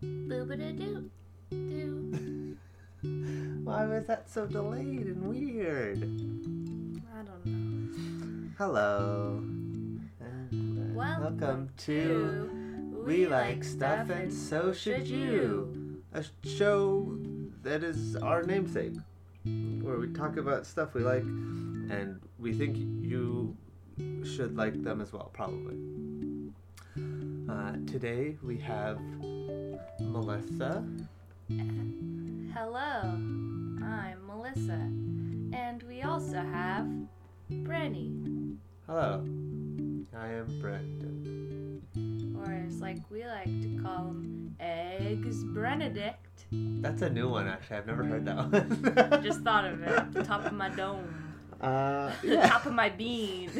Doo. Why was that so delayed and weird? I don't know. Hello. And, uh, Welcome, to We Like Stuff and So Should You. A show that is our namesake, where we talk about stuff we like and we think you should like them as well, probably. Uh, today we have Melissa. Hello, I'm Melissa. And we also have Brenny. Hello. I am Brendan. Or as like we like to call him, Eggs Benedict. That's a new one, actually. I've never heard that one. Just thought of it the top of my dome. Uh, The top of my bean.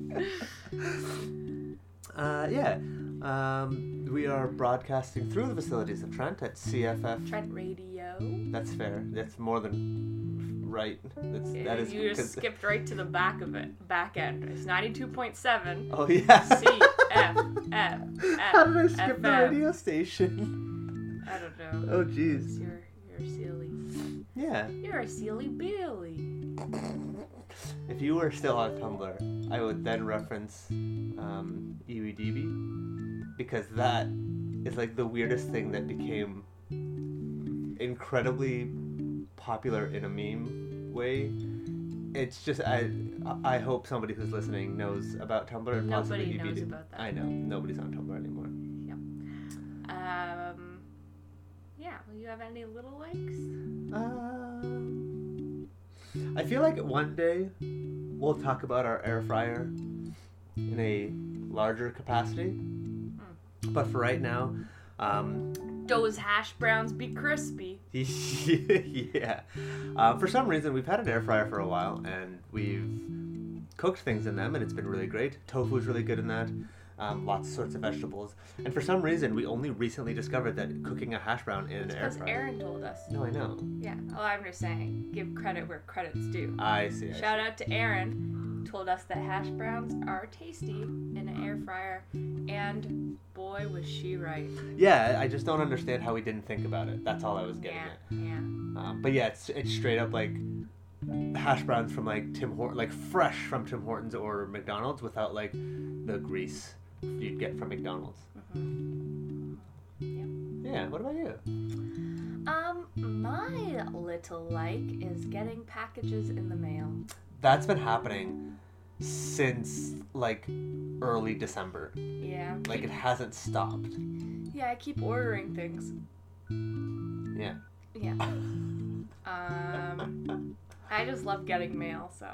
uh, yeah. Um, we are broadcasting through the facilities of Trent at CFF. Trent Radio. That's fair. That's more than right. That's, Yeah, that is. you just skipped right to the back of it. Back end. It's 92.7. Oh yeah. C F F How did I F skip the radio station? I don't know. Oh jeez. You're you're silly. Yeah. You're a silly Billy. If you were still on Tumblr, I would then reference um, EWDB because that is like the weirdest thing that became incredibly popular in a meme way. It's just I I hope somebody who's listening knows about Tumblr and possibly Nobody knows about that. I know nobody's on Tumblr anymore. Um. Yeah. Well, you have any little likes? Um, I feel like one day we'll talk about our air fryer in a larger capacity. But for right now, um, Those hash browns be crispy. yeah. Um, for some reason, we've had an air fryer for a while, and we've cooked things in them, and it's been really great. Tofu's really good in that. Um, lots of sorts of vegetables. And for some reason, we only recently discovered that cooking a hash brown in an air fryer. Because. Aaron told us. No, I know. Yeah. Well, I'm just saying, give credit where credit's due. I see. I see. Shout out to Aaron. Told us that hash browns are tasty in an air fryer, and boy was she right. Yeah, I just don't understand how we didn't think about it. That's all I was getting yeah, at. yeah. Um, but yeah, it's it's straight up like hash browns from like Tim Hort, like fresh from Tim Hortons or McDonald's without like the grease you'd get from McDonald's. Mhm. Yeah. What about you? Um, my little like is getting packages in the mail. That's been happening since like early December. Yeah. Like it hasn't stopped. Yeah, I keep ordering things. Yeah. Yeah. Um, I just love getting mail, so.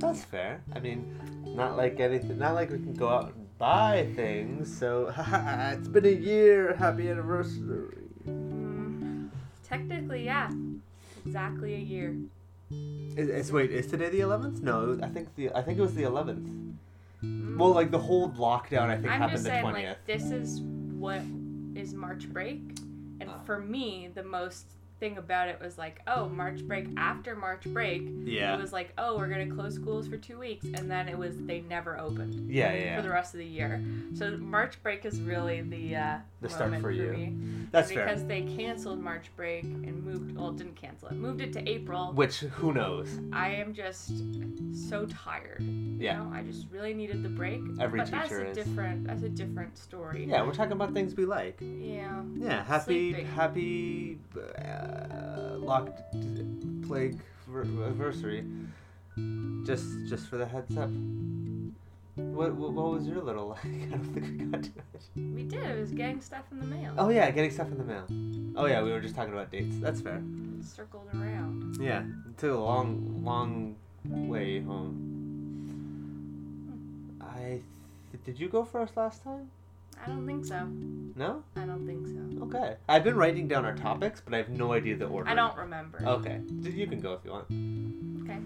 That's fair. I mean, not like anything. Not like we can go out and buy things. So it's been a year. Happy anniversary. Mm, technically, yeah. Exactly a year. Is, is wait, is today the eleventh? No, I think the I think it was the eleventh. Mm. Well, like the whole lockdown, I think I'm happened just the twentieth. like, this is what is March break. And Ah. for me, the most thing about it was like, oh, March break after March break. yeah. It was like, oh, we're to close schools for two weeks. And then it was, they never opened. yeah, yeah, for the rest of the year. So March break is really the uh, The start moment for you. me. That's because fair. they canceled March break and moved. Well, didn't cancel it. Moved it to April. Which who knows? I am just so tired. You Yeah. know, I just really needed the break. Every but that's teacher a is. different. That's a different story. Yeah, we're talking about things we like. Yeah. Yeah, happy Sleeping. happy uh, Uh, locked plague ver- anniversary. Just just for the heads up. What, what what was your little like? I don't think we got to it. We did. It was getting stuff in the mail. Oh yeah, getting stuff in the mail. Oh yeah, we were just talking about dates. That's fair. It circled around. Yeah, it took a long, long way home. Hmm. I th- did you go first last time? I don't think so. No. I don't think so. Okay. I've been writing down our topics, but I have no idea the order. I don't remember. Okay, you can go if you want. Okay.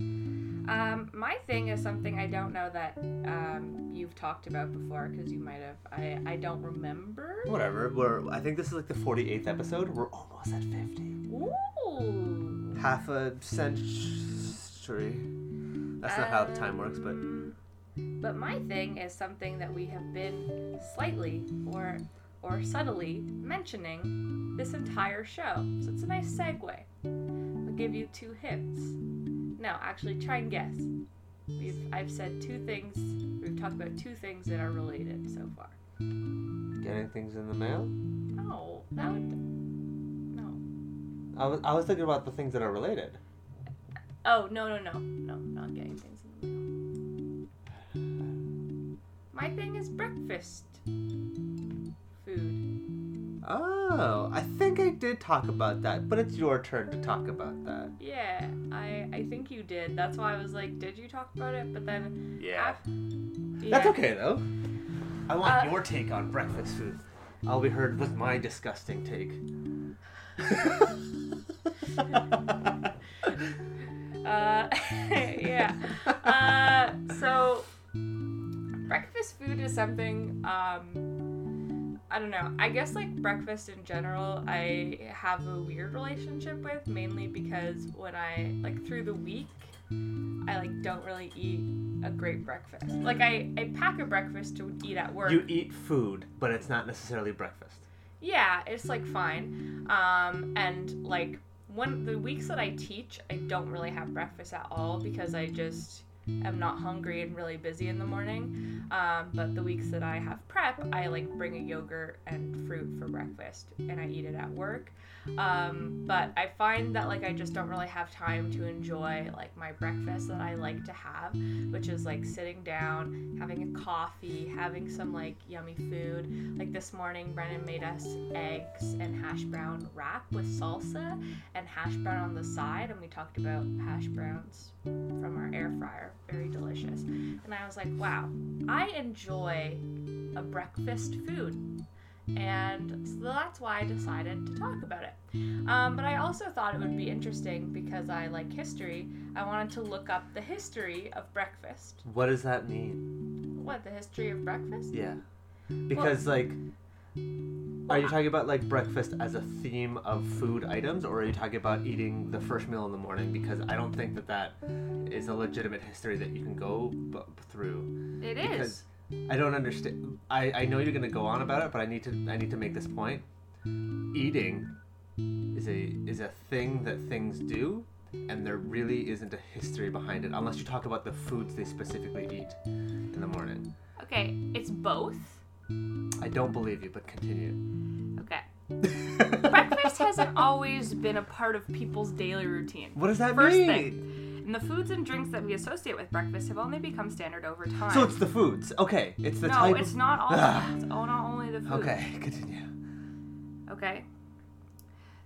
Um, my thing is something I don't know that um, you've talked about before because you might have. I, I don't remember. Whatever. We're. I think this is like the forty-eighth episode. We're almost at fifty. Ooh. Half a century. That's not how the time works, but Um, But my thing is something that we have been slightly, or or subtly mentioning this entire show. So it's a nice segue. I'll give you two hints. No, actually, try and guess. We've I've said two things. We've talked about two things that are related so far. Getting things in the mail? No, that would no. I was, I was thinking about the things that are related. Oh no no no no not getting things My thing is breakfast food. Oh, I think I did talk about that, but it's your turn to talk about that. Yeah, I I think you did. That's why I was like, did you talk about it? But then Yeah. af- That's yeah. okay though. I want Uh, your take on breakfast food. I'll be heard with my disgusting take. Uh, yeah. Uh, so breakfast food is something. Um, I don't know. I guess like breakfast in general, I have a weird relationship with, mainly because when I like through the week, I like don't really eat a great breakfast. Like I, I pack a breakfast to eat at work. you eat food, but it's not necessarily breakfast. Yeah, it's like fine. Um, and like when the weeks that I teach, I don't really have breakfast at all because I just am not hungry and really busy in the morning. Um, but the weeks that I have prep, I like bring a yogurt and fruit for breakfast and I eat it at work. Um, but I find that like I just don't really have time to enjoy like my breakfast that I like to have, which is like sitting down, having a coffee, having some like yummy food. Like this morning, Brendan made us eggs and hash brown wrap with salsa and hash brown on the side, and we talked about hash browns from our air fryer. Very delicious. And I was like, wow, I enjoy a breakfast food. And so that's why I decided to talk about it. Um, but I also thought it would be interesting because I like history. I wanted to look up the history of breakfast. What does that mean? What, the history of breakfast? Yeah. Because like are you talking about like breakfast as a theme of food items or are you talking about eating the first meal in the morning because I don't think that that is a legitimate history that you can go b- through. It is. I don't understand. I, I know you're gonna go on about it, but I need to I need to make this point. Eating is a is a thing that things do, and there really isn't a history behind it unless you talk about the foods they specifically eat in the morning. Okay, it's both. I don't believe you, but continue. Okay. Breakfast hasn't always been a part of people's daily routine. What does that First mean? thing. And the foods and drinks that we associate with breakfast have only become standard over time. So it's the foods. Okay, it's the no, type. it's of... not all Ah. the foods. Oh, not only the foods. Okay, continue. Okay.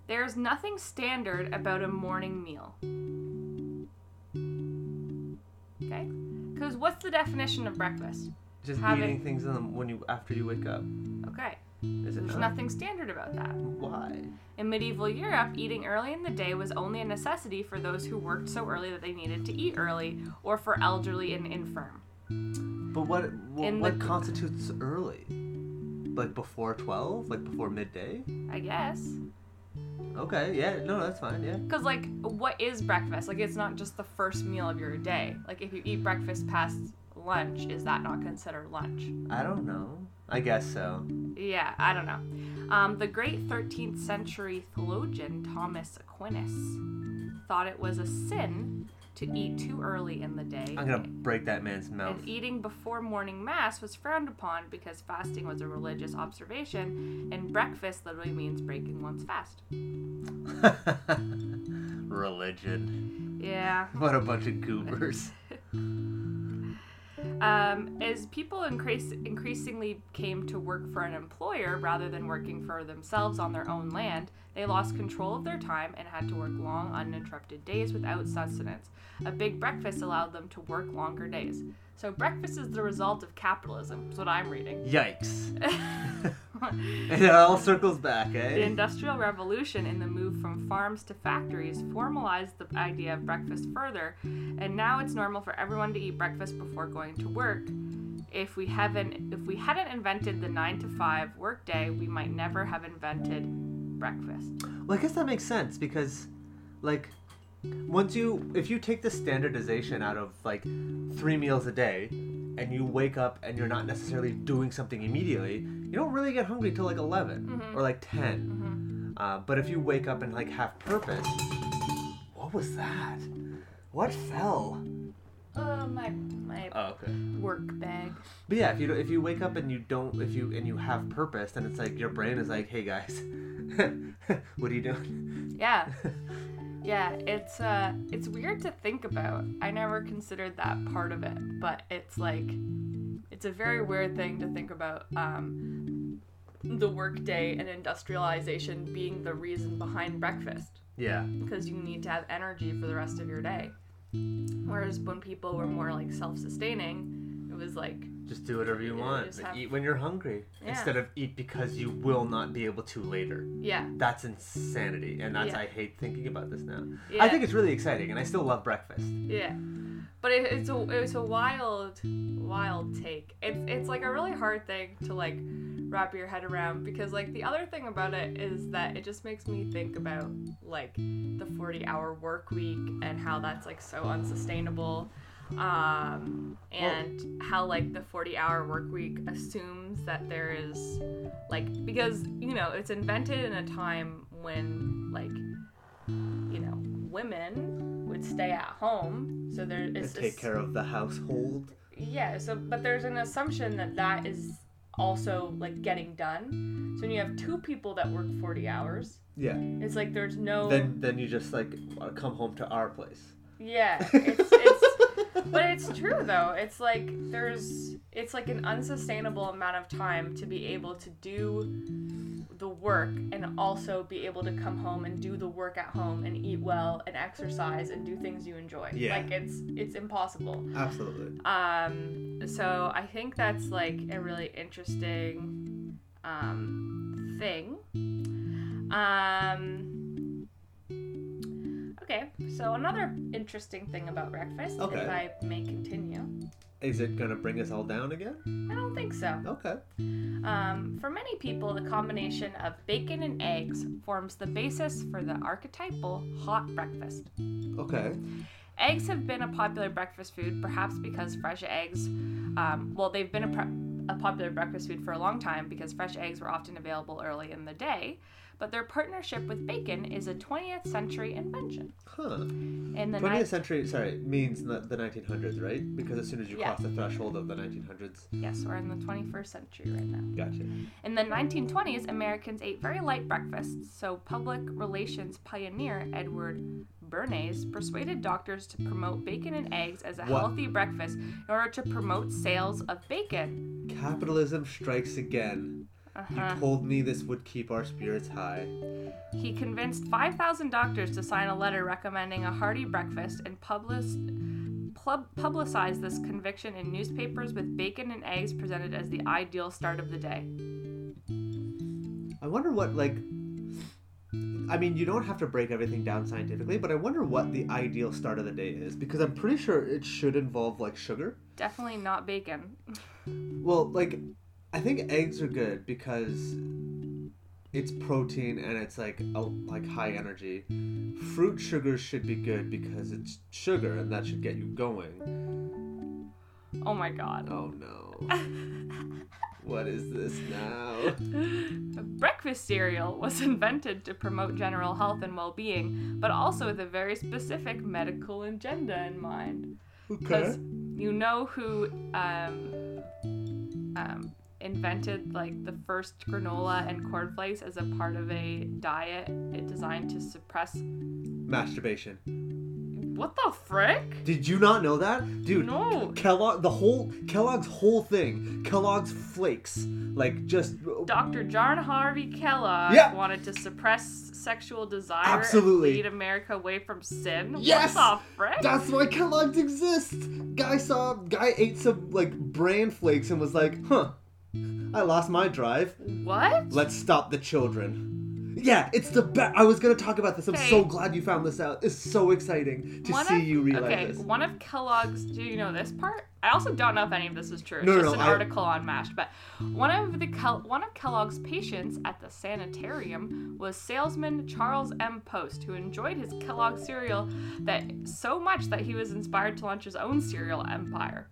There's nothing standard about a morning meal. Okay? Because what's the definition of breakfast? Just Having- eating things in the, when you after you wake up. Okay. Is it There's not? nothing standard about that. Why? In medieval Europe, eating early in the day was only a necessity for those who worked so early that they needed to eat early or for elderly and infirm. But what what, what the- constitutes early? Like before twelve? Like before midday? I guess. Okay, yeah, no, that's fine, yeah. Because, like, what is breakfast? Like, it's not just the first meal of your day. Like, if you eat breakfast past lunch, is that not considered lunch? I don't know. I guess so. Yeah, I don't know. Um, the great 13th century theologian Thomas Aquinas thought it was a sin to eat too early in the day. I'm gonna break that man's mouth. And eating before morning mass was frowned upon because fasting was a religious observation, and breakfast literally means breaking one's fast. Religion. Yeah. What a bunch of goobers. Um, as people increase, increasingly came to work for an employer rather than working for themselves on their own land, they lost control of their time and had to work long, uninterrupted days without sustenance. A big breakfast allowed them to work longer days. So, breakfast is the result of capitalism, is what I'm reading. Yikes. It all circles back, eh? The? Industrial Revolution and the move from farms to factories formalized the idea of breakfast further, and now it's normal for everyone to eat breakfast before going to work. If we haven't if we hadn't invented the 9 to 5 workday, we might never have invented breakfast. Well, I guess that makes sense because, like, once you if you take the standardization out of like three meals a day and you wake up and you're not necessarily doing something immediately you don't really get hungry till like 11 Mhm. or like 10 uh, but if you wake up and like have purpose what was that what fell Uh, my my oh okay work bag. but yeah if you if you wake up and you don't if you and you have purpose then it's like your brain is like hey guys what are you doing Yeah. Yeah, it's uh it's weird to think about. I never considered that part of it, but it's like it's a very weird thing to think about um the workday and industrialization being the reason behind breakfast yeah because you need to have energy for the rest of your day. Whereas when people were more like self-sustaining, it was like Just do whatever you Yeah, want. have- Eat when you're hungry Yeah. instead of eat because you will not be able to later. yeah, That's insanity, and that's Yeah. I hate thinking about this now. yeah. I think it's really exciting, and I still love breakfast. Yeah, but it, it's a it's a wild, wild take. It's it's like a really hard thing to like wrap your head around because like the other thing about it is that it just makes me think about like the 40 hour work week and how that's like so unsustainable um and how like the 40 hour work week assumes that there is like because you know it's invented in a time when like you know women would stay at home so there is take care of the household. yeah so but there's an assumption that that is also like getting done so when you have two people that work 40 hours Yeah. it's like there's no Then then you just like come home to our place. yeah it's it's but it's true though it's like there's it's like an unsustainable amount of time to be able to do the work and also be able to come home and do the work at home and eat well and exercise and do things you enjoy Yeah. like it's it's impossible Absolutely. um so i think that's like a really interesting um thing um okay so another interesting thing about breakfast Okay. if i may continue Is it gonna bring us all down again? i don't think so Okay. um, for many people, the combination of bacon and eggs forms the basis for the archetypal hot breakfast. Okay. Eggs have been a popular breakfast food, perhaps because fresh eggs, um, well, they've been a, pre- a popular breakfast food for a long time because fresh eggs were often available early in the day, but their partnership with bacon is a 20th century invention. Huh. In the 20th ni- century, sorry, means the, the 1900s, right? Because as soon as you Yeah. cross the threshold of the 1900s, yes, we're in the 21st century right now. gotcha. In the 1920s, Americans ate very light breakfasts, so public relations pioneer Edward Bernays persuaded doctors to promote bacon and eggs as a What? healthy breakfast in order to promote sales of bacon. Capitalism strikes again. Uh-huh. You told me this would keep our spirits high. He convinced 5,000 doctors to sign a letter recommending a hearty breakfast and published, pub- publicized this conviction in newspapers with bacon and eggs presented as the ideal start of the day. I wonder what like I mean, you don't have to break everything down scientifically, but I wonder what the ideal start of the day is because I'm pretty sure it should involve like sugar. Definitely not bacon. Well, like I think eggs are good because it's protein and it's like a, like high energy. Fruit sugars should be good because it's sugar and that should get you going. Oh my god. Oh no. what is this now? Breakfast cereal was invented to promote general health and well being, but also with a very specific medical agenda in mind. Because you know who um, um, invented like the first granola and cornflakes as a part of a diet it designed to suppress. Masturbation. What the frick? Did you not know that? Dude, No. Kellogg the whole Kellogg's whole thing, Kellogg's flakes, like just Dr. John Harvey Kellogg Yeah. wanted to suppress sexual desire Absolutely. and lead America away from sin. Yes! What the frick? That's why Kellogg's exist. Guy saw guy ate some like bran flakes and was like, "Huh. I lost my drive. what? Let's stop the children." Yeah, it's the best. I was gonna talk about this. I'm Okay. so glad you found this out. It's so exciting to One see of- you realize okay, this. one of Kellogg's. Do you know this part? I also don't know if any of this is true. It's No, no, just no, an I- article on Mashed. But one of the Kel- one of Kellogg's patients at the sanitarium was salesman Charles M. Post, who enjoyed his Kellogg cereal that so much that he was inspired to launch his own cereal empire.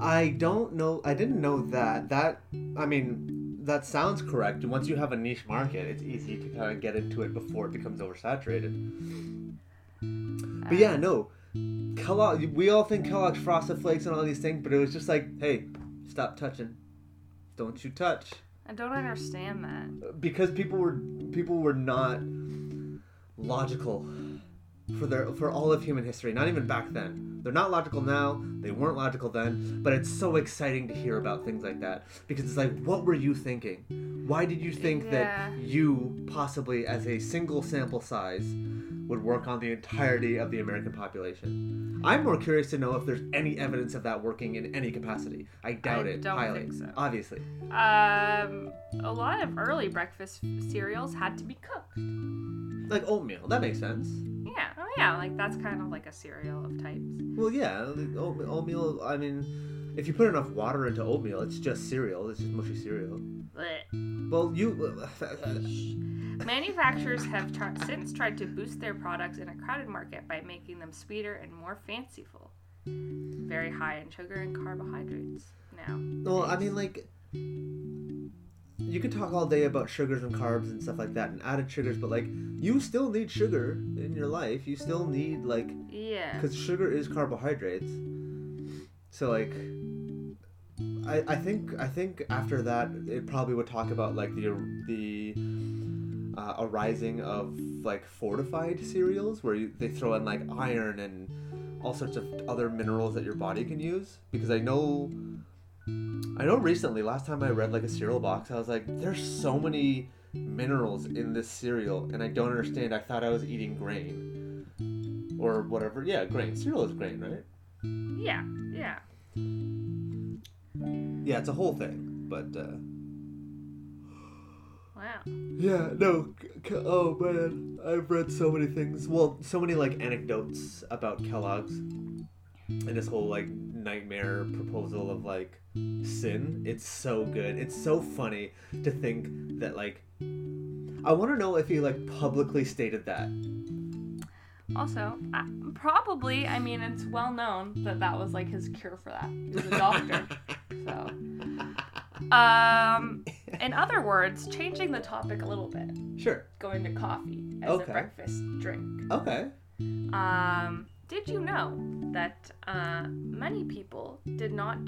I don't know. I didn't know that. That I mean, that sounds correct. Once you have a niche market, it's easy to kind of get into it before it becomes oversaturated. But yeah, um. no. Kellogg. We all think Kellogg's Frosted Flakes and all these things, but it was just like, hey, stop touching. Don't you touch. I don't understand that. Because people were people were not logical for their for all of human history. Not even back then. They're not logical now. They weren't logical then. But it's so exciting to hear about things like that because it's like, what were you thinking? Why did you think Yeah. that you possibly, as a single sample size, would work on the entirety of the American population? I'm more curious to know if there's any evidence of that working in any capacity. I doubt I it. don't highly. think so. Obviously. Um, a lot of early breakfast cereals had to be cooked. Like oatmeal. That makes sense. Yeah, oh yeah, like that's kind of like a cereal of types. Well, yeah, oatmeal. I mean, if you put enough water into oatmeal, it's just cereal. It's just mushy cereal. Blech. Well, you. Manufacturers have tr- since tried to boost their products in a crowded market by making them sweeter and more fanciful. Very high in sugar and carbohydrates now. Well, I mean, like, you could talk all day about sugars and carbs and stuff like that, and added sugars, but like, you still need sugar in your life. You still need like, Yeah. because sugar is carbohydrates. So like. I, I think I think after that it probably would talk about like the the uh, arising of like fortified cereals where you, they throw in like iron and all sorts of other minerals that your body can use. Because I know I know recently last time I read like a cereal box I was like there's so many minerals in this cereal and I don't understand. I thought I was eating grain or whatever. Yeah grain. Cereal is grain right Yeah. Yeah. yeah it's a whole thing but uh Wow. Yeah, no. Oh man, I've read so many things. Well, so many like anecdotes about Kellogg's and this whole like nightmare proposal of like sin. It's so good. It's so funny to think that like. I want to know if he like publicly stated that. Also, uh, probably, I mean, it's well known that that was like his cure for that. He was a doctor. so. Um, in other words, changing the topic a little bit, Sure. going to coffee as Okay. a breakfast drink. Okay. Um, did you know that uh, many people did not?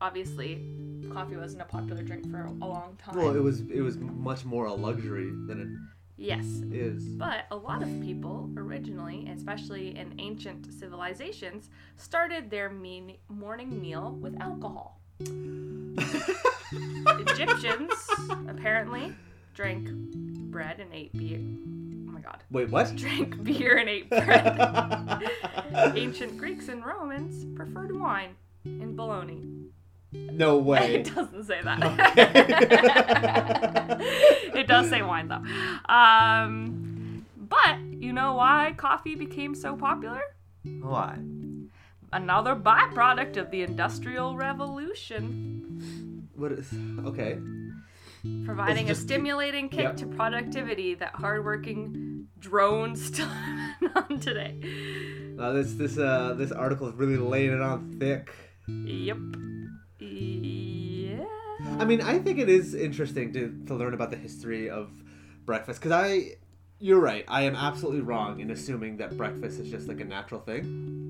Obviously, coffee wasn't a popular drink for a long time. Well, it was it was much more a luxury than yes, is. but a lot of people originally, especially in ancient civilizations, started their mean morning meal with alcohol. Egyptians apparently drank bread and ate beer. Oh my god. Wait, what? Drank beer and ate bread. Ancient Greeks and Romans preferred wine and bologna. No way. it doesn't say that. it does say wine though. Um, but you know why coffee became so popular? Why? Another byproduct of the Industrial Revolution, What is? Okay. providing just- a stimulating kick Yep. to productivity that hardworking drones still have on today. Uh, this this uh this article is really laying it on thick. Yep. Yeah. I mean, I think it is interesting to, to learn about the history of breakfast because I, you're right. I am absolutely wrong in assuming that breakfast is just like a natural thing.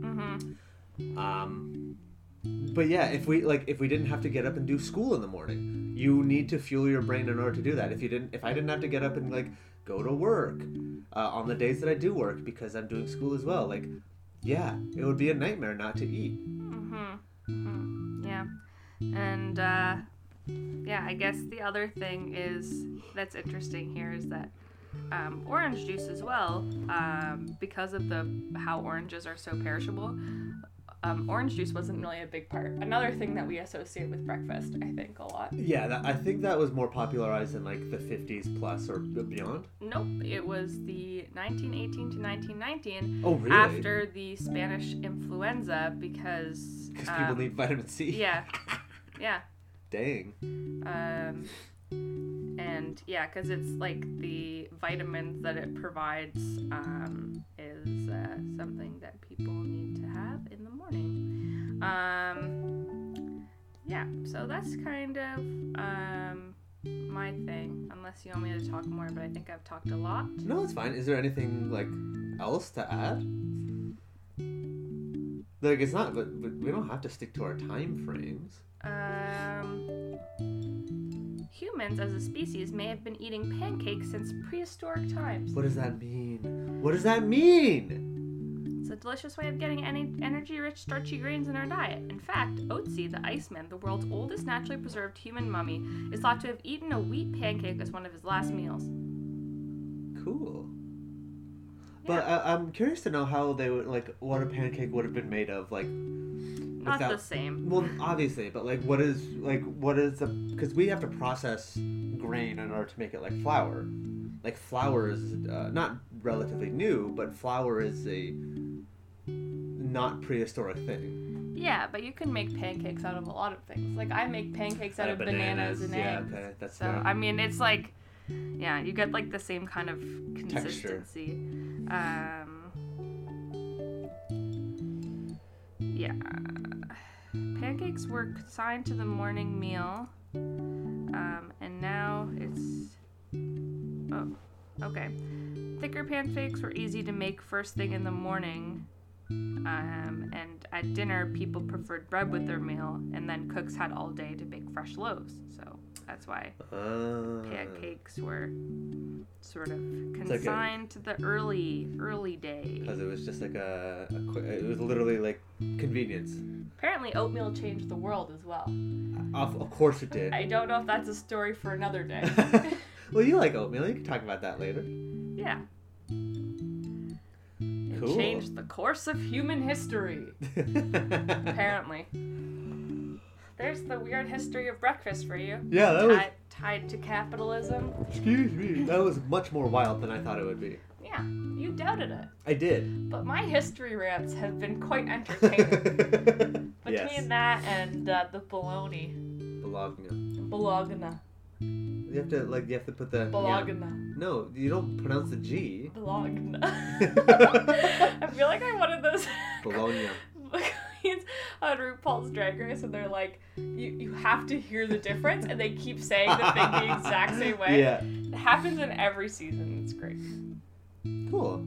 Mm-hmm. Um, but yeah, if we like, if we didn't have to get up and do school in the morning, you need to fuel your brain in order to do that. If you didn't, if I didn't have to get up and like go to work uh, on the days that I do work because I'm doing school as well, like, yeah, it would be a nightmare not to eat. Mm-hmm. hmm Yeah. And uh, yeah, I guess the other thing is that's interesting here is that um, orange juice as well, um, because of the how oranges are so perishable. um, orange juice wasn't really a big part. Another thing that we associate with breakfast, I think, a lot. Yeah, that, I think that was more popularized in like the 50s plus or beyond. Nope, it was the 1918 to 1919 Oh, really? after the Spanish influenza because Because people um, need vitamin C. yeah, yeah. Dang. Um, and yeah, because it's like the vitamins that it provides um, is uh, something that people need to have in the morning. Um, yeah, so that's kind of um, my thing. Unless you want me to talk more, but I think I've talked a lot. No, it's fine. Is there anything like else to add? Like it's not, but, but we don't have to stick to our time frames. Um, humans as a species may have been eating pancakes since prehistoric times. What does that mean? What does that mean? It's a delicious way of getting any energy-rich, starchy grains in our diet. In fact, Otzi, the Iceman, the world's oldest naturally preserved human mummy, is thought to have eaten a wheat pancake as one of his last meals. Cool. But I, I'm curious to know how they would like what a pancake would have been made of, like Not without- the same. Well, obviously, but like, what is like what is the? Because we have to process grain in order to make it like flour. Like flour is uh, not relatively new, but flour is a not prehistoric thing. Yeah, but you can make pancakes out of a lot of things. Like I make pancakes out, Out of bananas, bananas, and yeah, eggs. okay, that's so fair. I mean, it's like, yeah, you get like the same kind of Texture. consistency. Um, yeah, pancakes were consigned to the morning meal, um, and now it's oh, okay. Thicker pancakes were easy to make first thing in the morning. Um, and at dinner, people preferred bread with their meal, and then cooks had all day to bake fresh loaves. So that's why Uh, pancakes were sort of like a- consigned to the early, early days. Because it was just like a, a quick, it was literally like convenience. Apparently, oatmeal changed the world as well. Of, of course it did. I don't know if that's a story for another day. well, you like oatmeal. You can talk about that later. yeah. Cool. changed the course of human history. Apparently. There's the weird history of breakfast for you. yeah, that was. Tied, tied to capitalism. Excuse me. That was much more wild than I thought it would be. Yeah, you doubted it. I did. But my history rants have been quite entertaining. Between yes. that and uh, the bologna. Bologna. Bologna. You have to like you have to put the Bologna. No, you don't pronounce the G. Bologna. I feel like I'm one of those Bologna. on RuPaul's Drag Race and they're like, you, you have to hear the difference and they keep saying the thing the exact same way. Yeah. It happens in every season. It's great. Cool.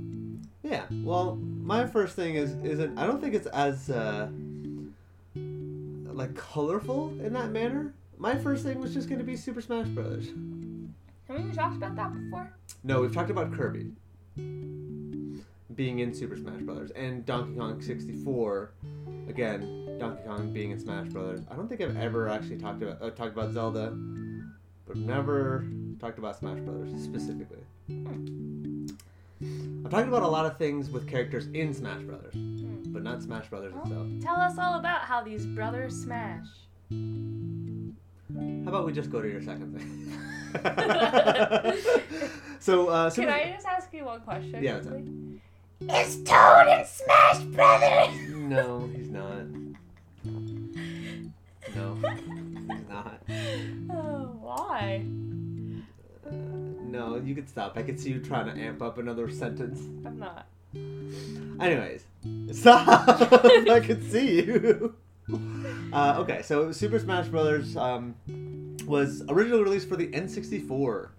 Yeah. Well, my first thing is isn't I don't think it's as uh like colorful in that manner. My first thing was just gonna be Super Smash Brothers. Have we talked about that before? No, we've talked about Kirby being in Super Smash Brothers and Donkey Kong 64. Again, Donkey Kong being in Smash Brothers. I don't think I've ever actually talked about uh, talked about Zelda, but never talked about Smash Brothers specifically. I've talked about a lot of things with characters in Smash Brothers, but not Smash Brothers itself. Tell us all about how these brothers smash. How about we just go to your second thing? so, uh, Can Super- I just ask you one question? Yeah, what's up? quickly? Is Toad in Smash Brothers? No, he's not. No, he's not. Oh, why? Uh, no, you could stop. I could see you trying to amp up another sentence. I'm not. Anyways, stop! I could see you. Uh, okay, so Super Smash Brothers um, was originally released for the N64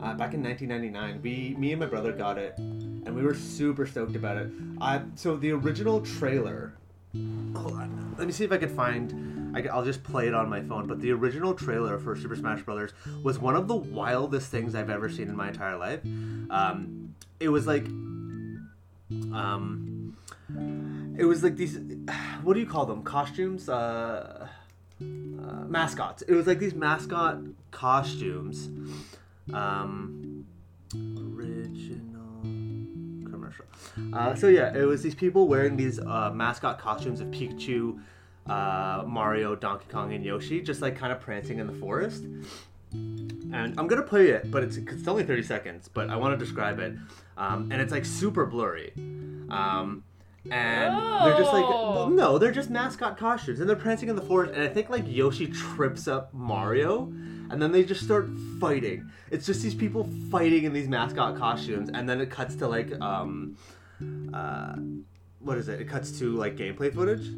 uh, back in 1999. We, me and my brother got it, and we were super stoked about it. Uh, so the original trailer. Hold on. Let me see if I can find. I, will just play it on my phone. But the original trailer for Super Smash Brothers was one of the wildest things I've ever seen in my entire life. Um, it was like, um, it was like these. What do you call them? Costumes. Uh, uh, mascots. It was like these mascot costumes. Um, original commercial. Uh, so yeah, it was these people wearing these uh, mascot costumes of Pikachu, uh, Mario, Donkey Kong, and Yoshi, just like kind of prancing in the forest. And I'm gonna play it, but it's, it's only 30 seconds. But I want to describe it, um, and it's like super blurry. Um, and they're just like Oh. no, they're just mascot costumes, and they're prancing in the forest. And I think like Yoshi trips up Mario, and then they just start fighting. It's just these people fighting in these mascot costumes, and then it cuts to like um, uh, what is it? It cuts to like gameplay footage.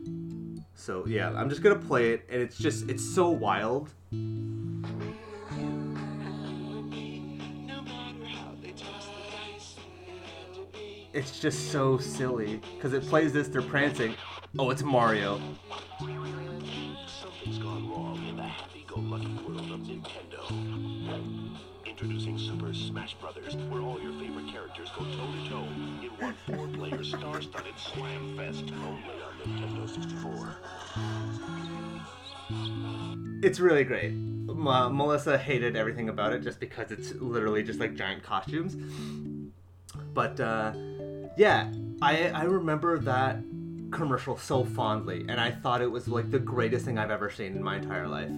So yeah, I'm just gonna play it, and it's just it's so wild. It's just so silly because it plays this. They're prancing. Oh, it's Mario. Something's gone wrong in the happy-go-lucky world of Nintendo. Introducing Super Smash Brothers, where all your favorite characters go toe-to-toe in one four-player star-studded slam fest only on Nintendo 64. It's really great. Ma- Melissa hated everything about it just because it's literally just like giant costumes. But uh, yeah, I I remember that commercial so fondly, and I thought it was like the greatest thing I've ever seen in my entire life.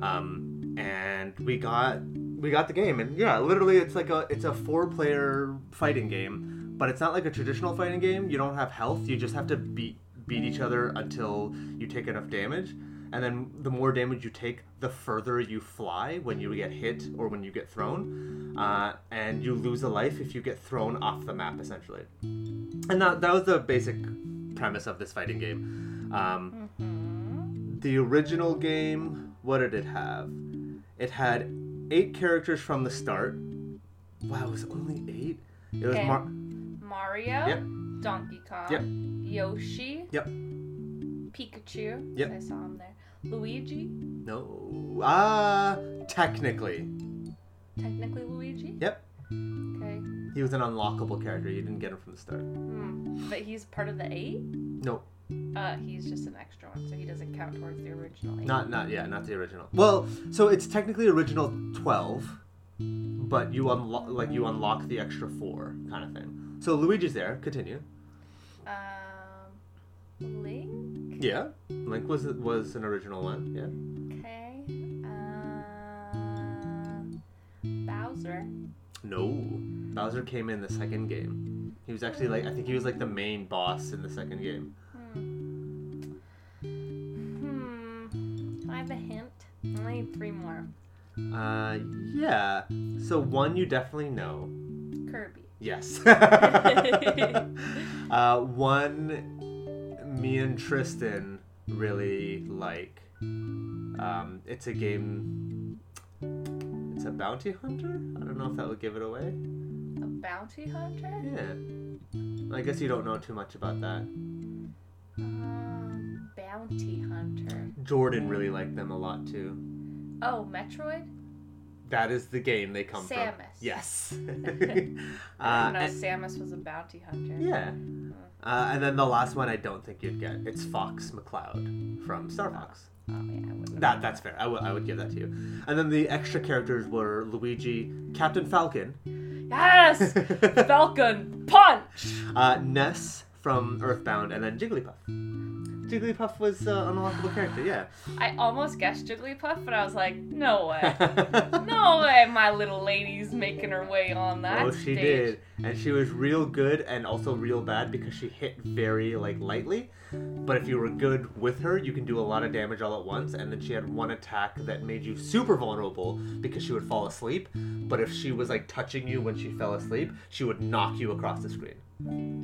Um, and we got we got the game, and yeah, literally it's like a it's a four player fighting game, but it's not like a traditional fighting game. You don't have health. You just have to beat beat each other until you take enough damage. And then the more damage you take, the further you fly when you get hit or when you get thrown. Uh, and you lose a life if you get thrown off the map, essentially. And that, that was the basic premise of this fighting game. Um, the original game, what did it have? It had eight characters from the start. Wow, it was only eight? It was Okay. Mar- Mario, Yep. Donkey Kong, Yep. Yoshi, Yep. Pikachu. Yep. I saw him there. Luigi, No. Ah, technically. technically Luigi. Yep. Okay. He was an unlockable character. You didn't get him from the start. Hmm. But he's part of the eight. No, Uh, he's just an extra one, so he doesn't count towards the original eight. not not yeah, not the original. Well, so it's technically original twelve, but you unlock like you unlock the extra four kind of thing. So Luigi's there. Continue. Um, Link. Yeah, Link was was an original one. Yeah. Okay. Um, Bowser. No, Bowser came in the second game. He was actually like I think he was like the main boss in the second game. Hmm. Hmm. I have a hint? I need three more. Uh, yeah. So one you definitely know. Kirby. Yes. uh, one, me and Tristan really like. Um, it's a game. It's a bounty hunter. I don't know if that would give it away. A bounty hunter? Yeah. I guess you don't know too much about that. Um, bounty hunter. Jordan really liked them a lot too. Oh, Metroid? That is the game they come Samus. from. Yes. I uh, didn't know and- Samus was a bounty hunter. yeah. Uh, and then the last one I don't think you'd get. It's Fox McCloud from Star Fox. Oh, yeah, I wouldn't. That that's fair. I would would give that to you. And then the extra characters were Luigi, Captain Falcon, Yes! Falcon Punch! uh, Ness from Earthbound, and then Jigglypuff. Jigglypuff was uh, an unlockable character. Yeah. I almost guessed Jigglypuff, but I was like, no way. No way my little lady's making her way on that oh, she stage. did, and she was real good and also real bad because she hit very like lightly. But if you were good with her, you can do a lot of damage all at once. And then she had one attack that made you super vulnerable because she would fall asleep. But if she was like touching you when she fell asleep, she would knock you across the screen.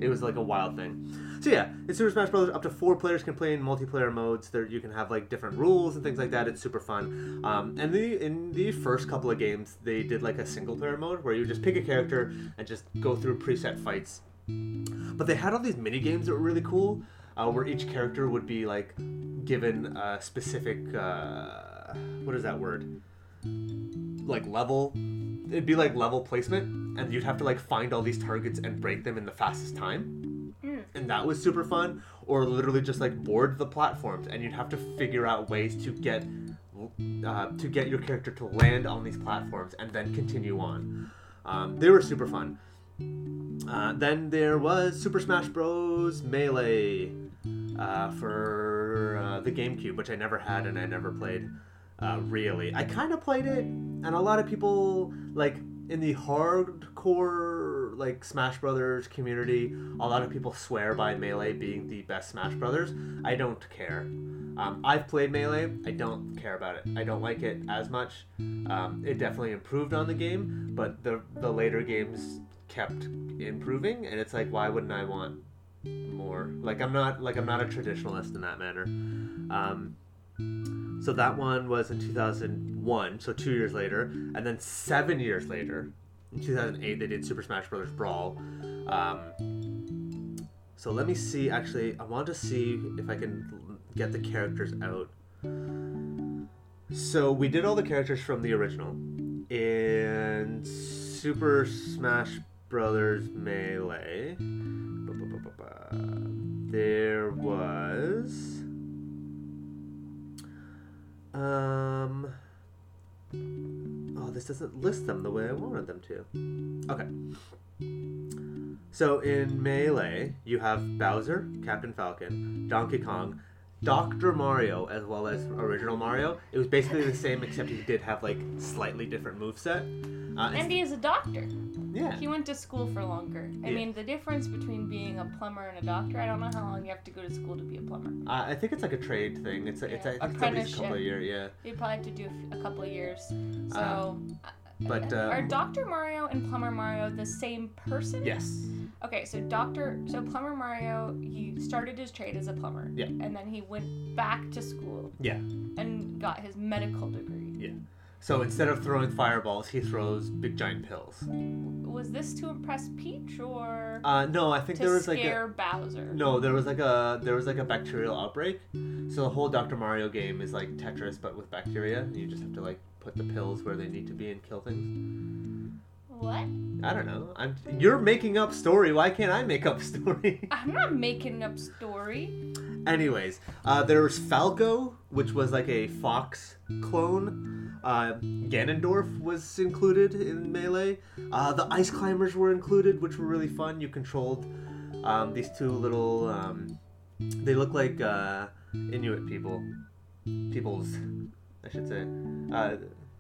It was like a wild thing. So yeah, it's Super Smash Bros. Up to four players can play in multiplayer modes. There you can have like different rules and things like that. It's super fun. Um, and the in the first couple of games, they did like a single player mode where you just pick a character and just go through preset fights. But they had all these mini games that were really cool, uh, where each character would be like given a specific uh, what is that word? Like level. It'd be like level placement, and you'd have to like find all these targets and break them in the fastest time. Mm. And that was super fun. Or literally just like board the platforms, and you'd have to figure out ways to get uh, to get your character to land on these platforms and then continue on. Um, they were super fun. Uh, then there was Super Smash Bros. Melee uh, for uh, the GameCube, which I never had and I never played. Uh, really, I kind of played it, and a lot of people like in the hardcore like Smash Brothers community. A lot of people swear by Melee being the best Smash Brothers. I don't care. Um, I've played Melee. I don't care about it. I don't like it as much. Um, it definitely improved on the game, but the the later games kept improving, and it's like, why wouldn't I want more? Like I'm not like I'm not a traditionalist in that manner. Um, so that one was in 2001, so two years later, and then seven years later, in 2008, they did Super Smash Bros. Brawl. Um, so let me see. Actually, I want to see if I can get the characters out. So we did all the characters from the original in Super Smash Brothers Melee. There was um Oh, this doesn't list them the way I wanted them to. Okay. So in Melee, you have Bowser, Captain Falcon, Donkey Kong, Dr. Mario, as well as original Mario. It was basically the same, except he did have like slightly different moveset. Uh, And he is a doctor. yeah. He went to school for longer. I Yeah. mean, the difference between being a plumber and a doctor, I don't know how long you have to go to school to be a plumber. Uh, I think it's like a trade thing. It's a, it's, a, Yeah. It's at least a couple of years. Yeah. You probably have to do a couple of years. So, Uh, but, uh, are Doctor Mario and Plumber Mario the same person? Yes. Okay, so Doctor, so Plumber Mario, he started his trade as a plumber. Yeah. And then he went back to school Yeah. and got his medical degree. Yeah. So instead of throwing fireballs, he throws big giant pills. Was this to impress Peach or Uh, no, I think there was like a scare Bowser? no, there was like a there was like a bacterial outbreak. So the whole Dr. Mario game is like Tetris but with bacteria. And you just have to like put the pills where they need to be and kill things. What? I don't know. I'm you're making up story. Why can't I make up story? I'm not making up story. Anyways, uh, there was Falco, which was like a fox clone. Uh, Ganondorf was included in Melee. Uh, the Ice Climbers were included, which were really fun. You controlled um, these two little. Um, they look like uh, Inuit people. Peoples, I should say.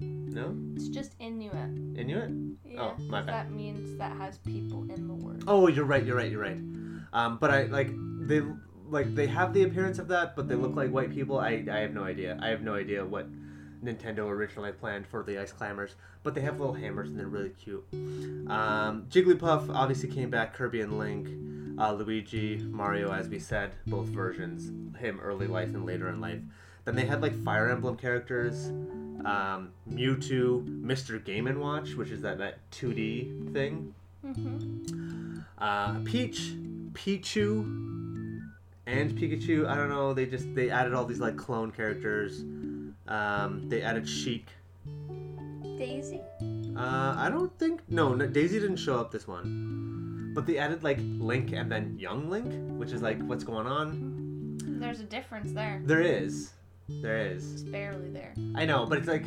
No? It's just Inuit. Inuit? Yeah. Oh, my bad. That means that has people in the word. Oh, you're right. You're right. You're right. Um, but I like they like they have the appearance of that, but they look like white people. I I have no idea. I have no idea what Nintendo originally planned for the Ice Climbers, but they have little hammers and they're really cute. Um, Jigglypuff obviously came back. Kirby and Link, uh, Luigi, Mario, as we said, both versions. Him early life and later in life. Then they had like Fire Emblem characters. Um, Mewtwo, Mr. Game and Watch, which is that, that 2D thing. Mm-hmm. Uh, Peach, Pichu, and Pikachu. I don't know. They just they added all these like clone characters. Um, they added Sheik. Daisy. Uh, I don't think no, no Daisy didn't show up this one, but they added like Link and then Young Link, which is like what's going on. There's a difference there. There is, there is. It's barely there. I know, but it's like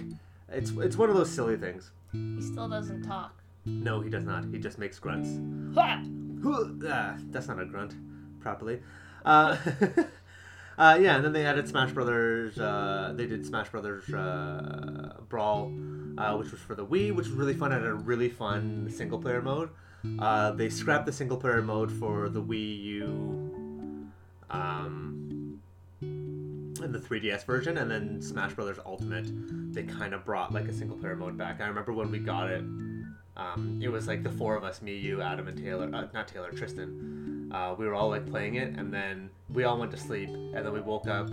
it's it's one of those silly things. He still doesn't talk. No, he does not. He just makes grunts. Ha! Ah, that's not a grunt properly. Uh, uh, yeah, and then they added Smash Brothers. Uh, they did Smash Brothers uh, Brawl, uh, which was for the Wii, which was really fun. Had a really fun single player mode. Uh, they scrapped the single player mode for the Wii U. Um, in the 3DS version, and then Smash Brothers Ultimate, they kind of brought like a single player mode back. I remember when we got it, um, it was like the four of us me you adam and taylor uh, not taylor tristan uh, we were all like playing it and then we all went to sleep and then we woke up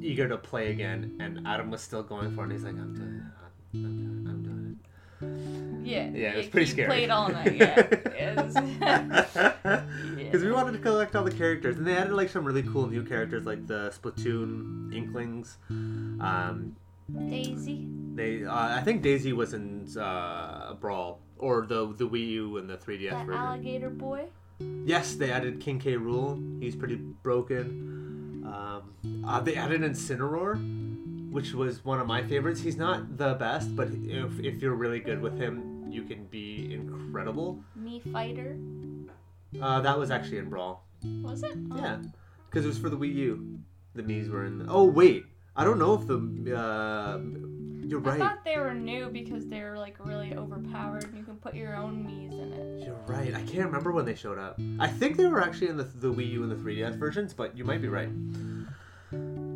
eager to play again and adam was still going for it and he's like i'm doing it i'm doing it i'm doing Yeah. Yeah, it was pretty scary. Played all night. Yeah. It was- because we wanted to collect all the characters and they added like some really cool new characters like the splatoon inklings um, Daisy. they uh, i think daisy was in uh, brawl or the the wii u and the 3ds That version alligator boy. Yes, they added King K. Rool. He's pretty broken. Um, uh, they added Incineroar, which was one of my favorites. He's not the best, but if, if you're really good with him, you can be incredible. Mii Fighter. Uh, that was actually in Brawl. Was it? Oh. Yeah, because it was for the Wii U. The Mii's were in. oh wait, I don't know if the. Uh, you're right. I thought they were new because they were like really overpowered and you can put your own Mii's in it. You're right. I can't remember when they showed up. I think they were actually in the, the Wii U and the 3DS versions, but you might be right.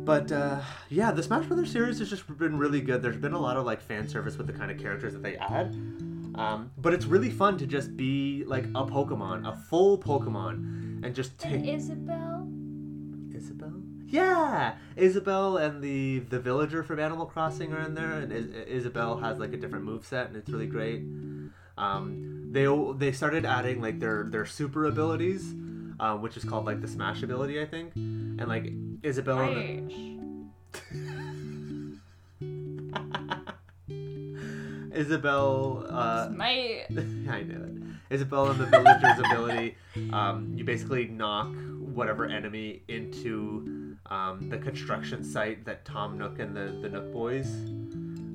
But uh, yeah, the Smash Brothers series has just been really good. There's been a lot of like fan service with the kind of characters that they add. Um, but it's really fun to just be like a Pokemon, a full Pokemon, and just take And Isabel. Isabel. Yeah, Isabel and the the villager from Animal Crossing are in there, and Is- Isabel has like a different move set, and it's really great. Um, they they started adding like their their super abilities, um, which is called like the Smash ability, I think, and like Isabel. and Rage. Isabel. Uh, My I knew it. Isabel and the villager's ability, um, you basically knock whatever enemy into um, the construction site that Tom Nook and the, the Nook boys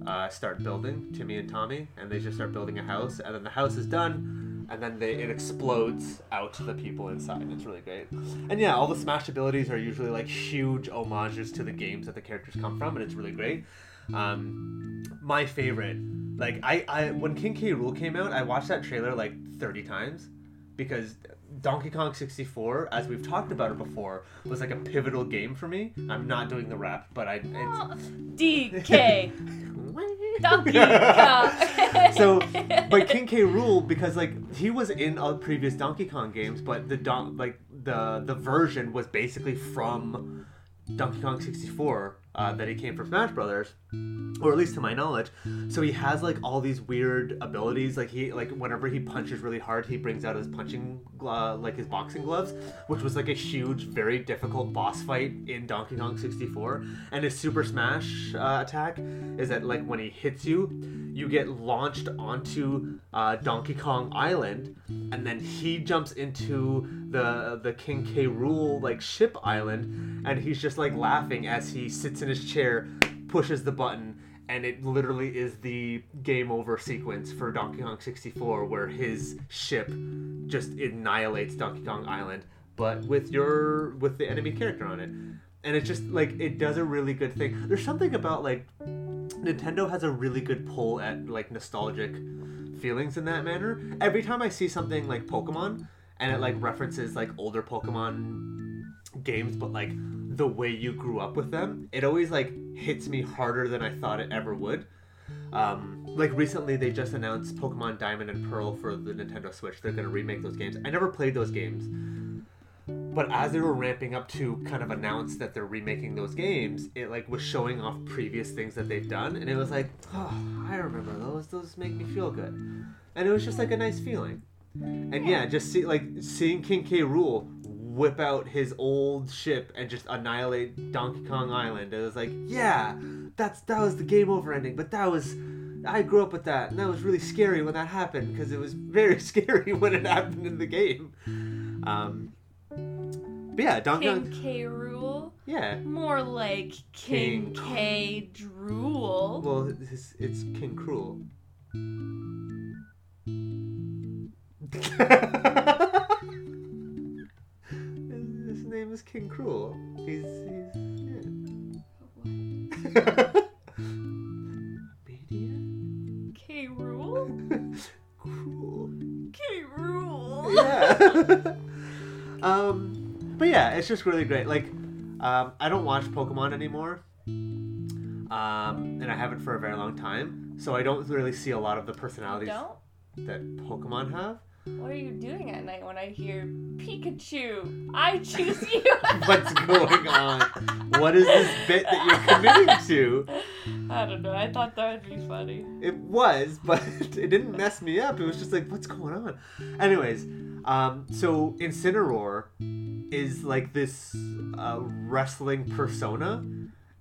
uh, start building, Timmy and Tommy, and they just start building a house, and then the house is done, and then they, it explodes out to the people inside. It's really great. And yeah, all the Smash abilities are usually like huge homages to the games that the characters come from, and it's really great. Um, my favorite, like I, I when King K. Rool came out, I watched that trailer like 30 times because Donkey Kong 64, as we've talked about it before, was like a pivotal game for me. I'm not doing the rap, but I. It's, DK. Donkey Kong. so, but King K. Rool because like he was in uh, previous Donkey Kong games, but the don like the the version was basically from Donkey Kong 64 uh, that he came from Smash Brothers, or at least to my knowledge. So he has like all these weird abilities. Like he like whenever he punches really hard, he brings out his punching uh, like his boxing gloves, which was like a huge, very difficult boss fight in Donkey Kong 64. And his Super Smash uh, attack is that like when he hits you, you get launched onto uh, Donkey Kong Island, and then he jumps into the the King K. Rool like ship island, and he's just like laughing as he sits in his chair, pushes the button, and it literally is the game over sequence for Donkey Kong 64, where his ship just annihilates Donkey Kong Island, but with your with the enemy character on it, and it's just like it does a really good thing. There's something about like Nintendo has a really good pull at like nostalgic feelings in that manner. Every time I see something like Pokemon and it like references like older Pokemon games, but like the way you grew up with them, it always like hits me harder than I thought it ever would. Um, like recently, they just announced Pokemon Diamond and Pearl for the Nintendo Switch. They're gonna remake those games. I never played those games, but as they were ramping up to kind of announce that they're remaking those games, it like was showing off previous things that they've done, and it was like, oh, I remember those. Those make me feel good, and it was just like a nice feeling. And yeah, just see like seeing King K. Rool whip out his old ship and just annihilate Donkey Kong Island. It was like, yeah, that's that was the game over ending, but that was. I grew up with that, and that was really scary when that happened because it was very scary when it happened in the game. Um, but yeah, Donkey Kong. King K. Rool. Yeah. More like King, King. K. Drool. Well, it's, it's King Cruel. name is King Cruel. He's he's yeah. Media K. Rool. Cruel. K. Rool. Yeah. um, but yeah, it's just really great. Like, um, I don't watch Pokemon anymore. Um, and I haven't for a very long time, so I don't really see a lot of the personalities that Pokemon have. What are you doing at night when I hear Pikachu? I choose you. What's going on? What is this bit that you're committing to? I don't know. I thought that would be funny. It was, but it didn't mess me up. It was just like, what's going on? Anyways, um, so Incineroar is like this uh, wrestling persona,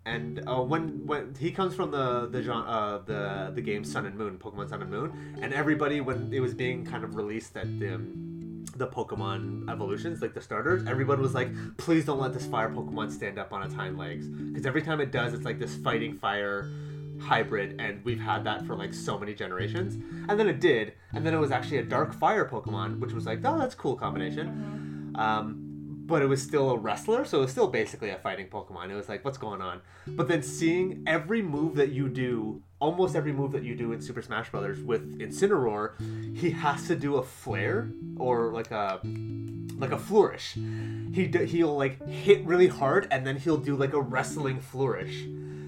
and uh, when when he comes from the the genre, uh, the the game Sun and Moon, Pokemon Sun and Moon, and everybody when it was being kind of released that the um, the Pokemon evolutions, like the starters, everyone was like, please don't let this fire Pokemon stand up on its hind legs, because every time it does, it's like this fighting fire hybrid, and we've had that for like so many generations. And then it did, and then it was actually a dark fire Pokemon, which was like, oh, that's a cool combination. Um, but it was still a wrestler, so it was still basically a fighting Pokemon. It was like, what's going on? But then seeing every move that you do, almost every move that you do in Super Smash Brothers with Incineroar, he has to do a flare or like a like a flourish. He d- he'll like hit really hard and then he'll do like a wrestling flourish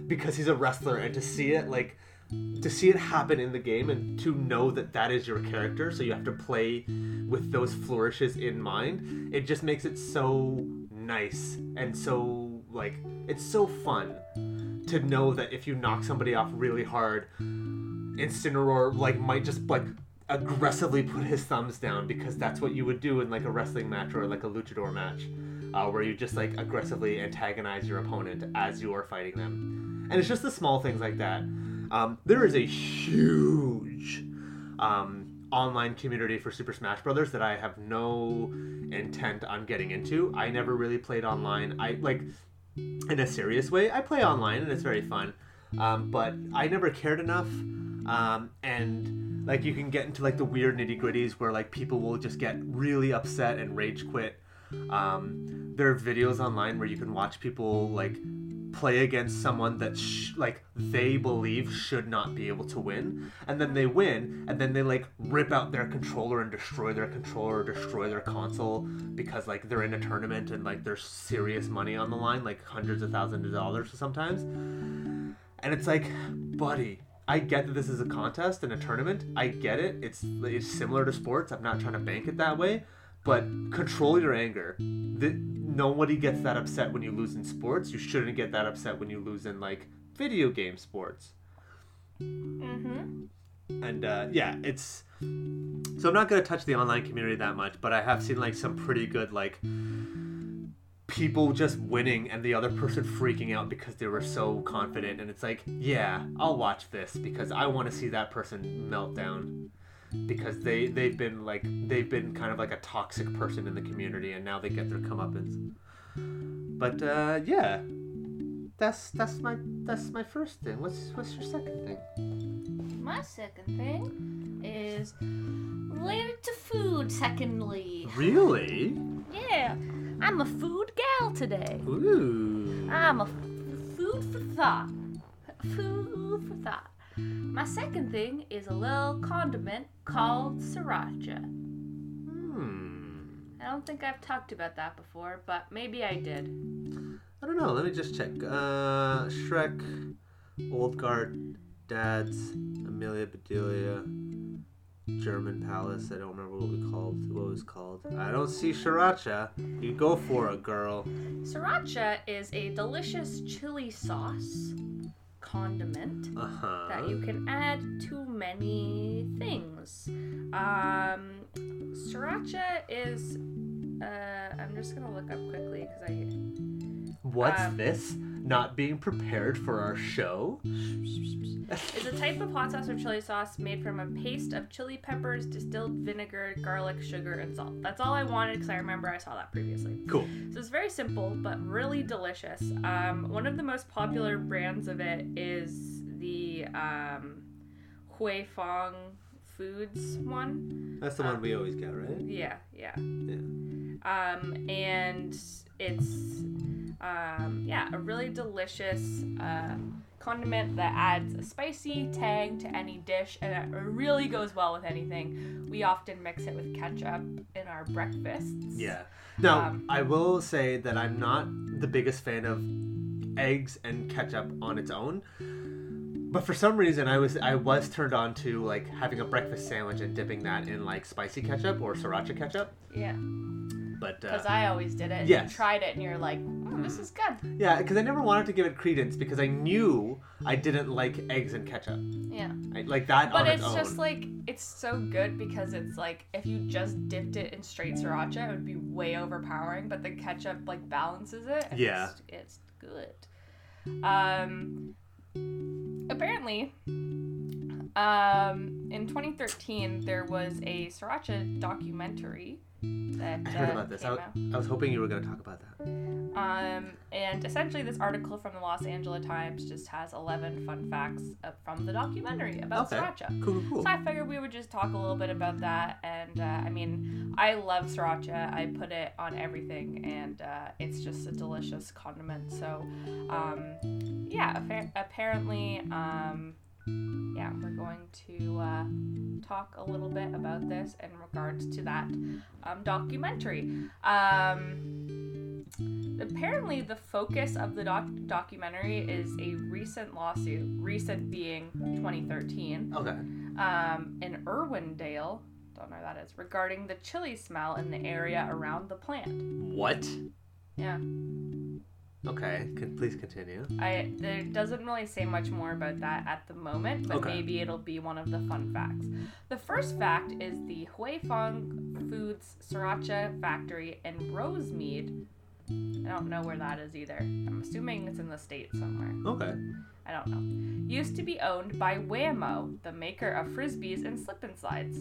because he's a wrestler and to see it like to see it happen in the game and to know that that is your character so you have to play with those flourishes in mind it just makes it so nice and so like it's so fun to know that if you knock somebody off really hard Incineroar like might just like aggressively put his thumbs down because that's what you would do in like a wrestling match or like a luchador match uh, where you just like aggressively antagonize your opponent as you are fighting them and it's just the small things like that um, there is a huge um, online community for Super Smash Brothers that I have no intent on getting into. I never really played online. I like in a serious way. I play online and it's very fun, um, but I never cared enough. Um, and like you can get into like the weird nitty gritties where like people will just get really upset and rage quit. Um, there are videos online where you can watch people like play against someone that sh- like they believe should not be able to win and then they win and then they like rip out their controller and destroy their controller or destroy their console because like they're in a tournament and like there's serious money on the line like hundreds of thousands of dollars sometimes and it's like buddy I get that this is a contest and a tournament. I get it. It's it's similar to sports. I'm not trying to bank it that way, but control your anger. The, nobody gets that upset when you lose in sports. You shouldn't get that upset when you lose in like video game sports. Mm-hmm. And uh, yeah, it's so I'm not gonna touch the online community that much, but I have seen like some pretty good like people just winning and the other person freaking out because they were so confident and it's like yeah i'll watch this because i want to see that person melt down because they they've been like they've been kind of like a toxic person in the community and now they get their comeuppance but uh yeah that's that's my that's my first thing what's what's your second thing My second thing is related to food. Secondly, really yeah, I'm a food gal today. ooh I'm a f- food for thought. Food for thought. My second thing is a little condiment called sriracha. hmm I don't think I've talked about that before, but maybe I did. I don't know. Let me just check. Uh, Shrek, Old Guard, Dads, Amelia Bedelia, German Palace. I don't remember what we called. What it was called. I don't see Sriracha. You go for it, girl. Sriracha is a delicious chili sauce condiment Uh huh. that you can add to many things. Um, sriracha is. Uh, I'm just gonna look up quickly because I. What's um, this? Not being prepared for our show? It's a type of hot sauce or chili sauce made from a paste of chili peppers, distilled vinegar, garlic, sugar, and salt. That's all I wanted because I remember I saw that previously. Cool. So it's very simple but really delicious. Um, one of the most popular brands of it is the um, Huy Fong Foods one. That's the one we always get, right? Yeah, yeah. Yeah. Um, and it's um, yeah, a really delicious uh, condiment that adds a spicy tang to any dish, and it really goes well with anything. We often mix it with ketchup in our breakfasts. Yeah. Now, Um, I will say that I'm not the biggest fan of eggs and ketchup on its own. But for some reason, I was I was turned on to like having a breakfast sandwich and dipping that in like spicy ketchup or sriracha ketchup. Yeah, But because uh, I always did it. And Yes. You tried it, and you're like, mm, this is good. yeah, because I never wanted to give it credence because I knew I didn't like eggs and ketchup. Yeah. I, like that But its, it's just like it's so good because it's like if you just dipped it in straight sriracha, it would be way overpowering. But the ketchup like balances it. and Yeah. it's, it's good. Um, apparently, Um, in 2013, there was a Sriracha documentary that I heard uh, about this. I, came w- out. I was hoping you were going to talk about that. Um, and essentially, this article from the Los Angeles Times just has 11 fun facts from the documentary about Okay. sriracha. Cool, cool. So I figured we would just talk a little bit about that. And uh, I mean, I love sriracha. I put it on everything, and uh, it's just a delicious condiment. So, um, yeah, apparently, um, yeah, we're going to uh, talk a little bit about this in regards to that um, documentary. Um, apparently, the focus of the doc- documentary is a recent lawsuit, recent being 2013 Okay. um, in Irwindale, don't know where that is, regarding the chili smell in the area around the plant. What? Yeah, Okay. Con- please continue. I there doesn't really say much more about that at the moment, but Okay. maybe it'll be one of the fun facts. The first fact is the Huifeng Foods Sriracha Factory in Rosemead. I don't know where that is either. I'm assuming it's in the states somewhere. Okay. I don't know. Used to be owned by Wham-O, the maker of frisbees and slip and slides.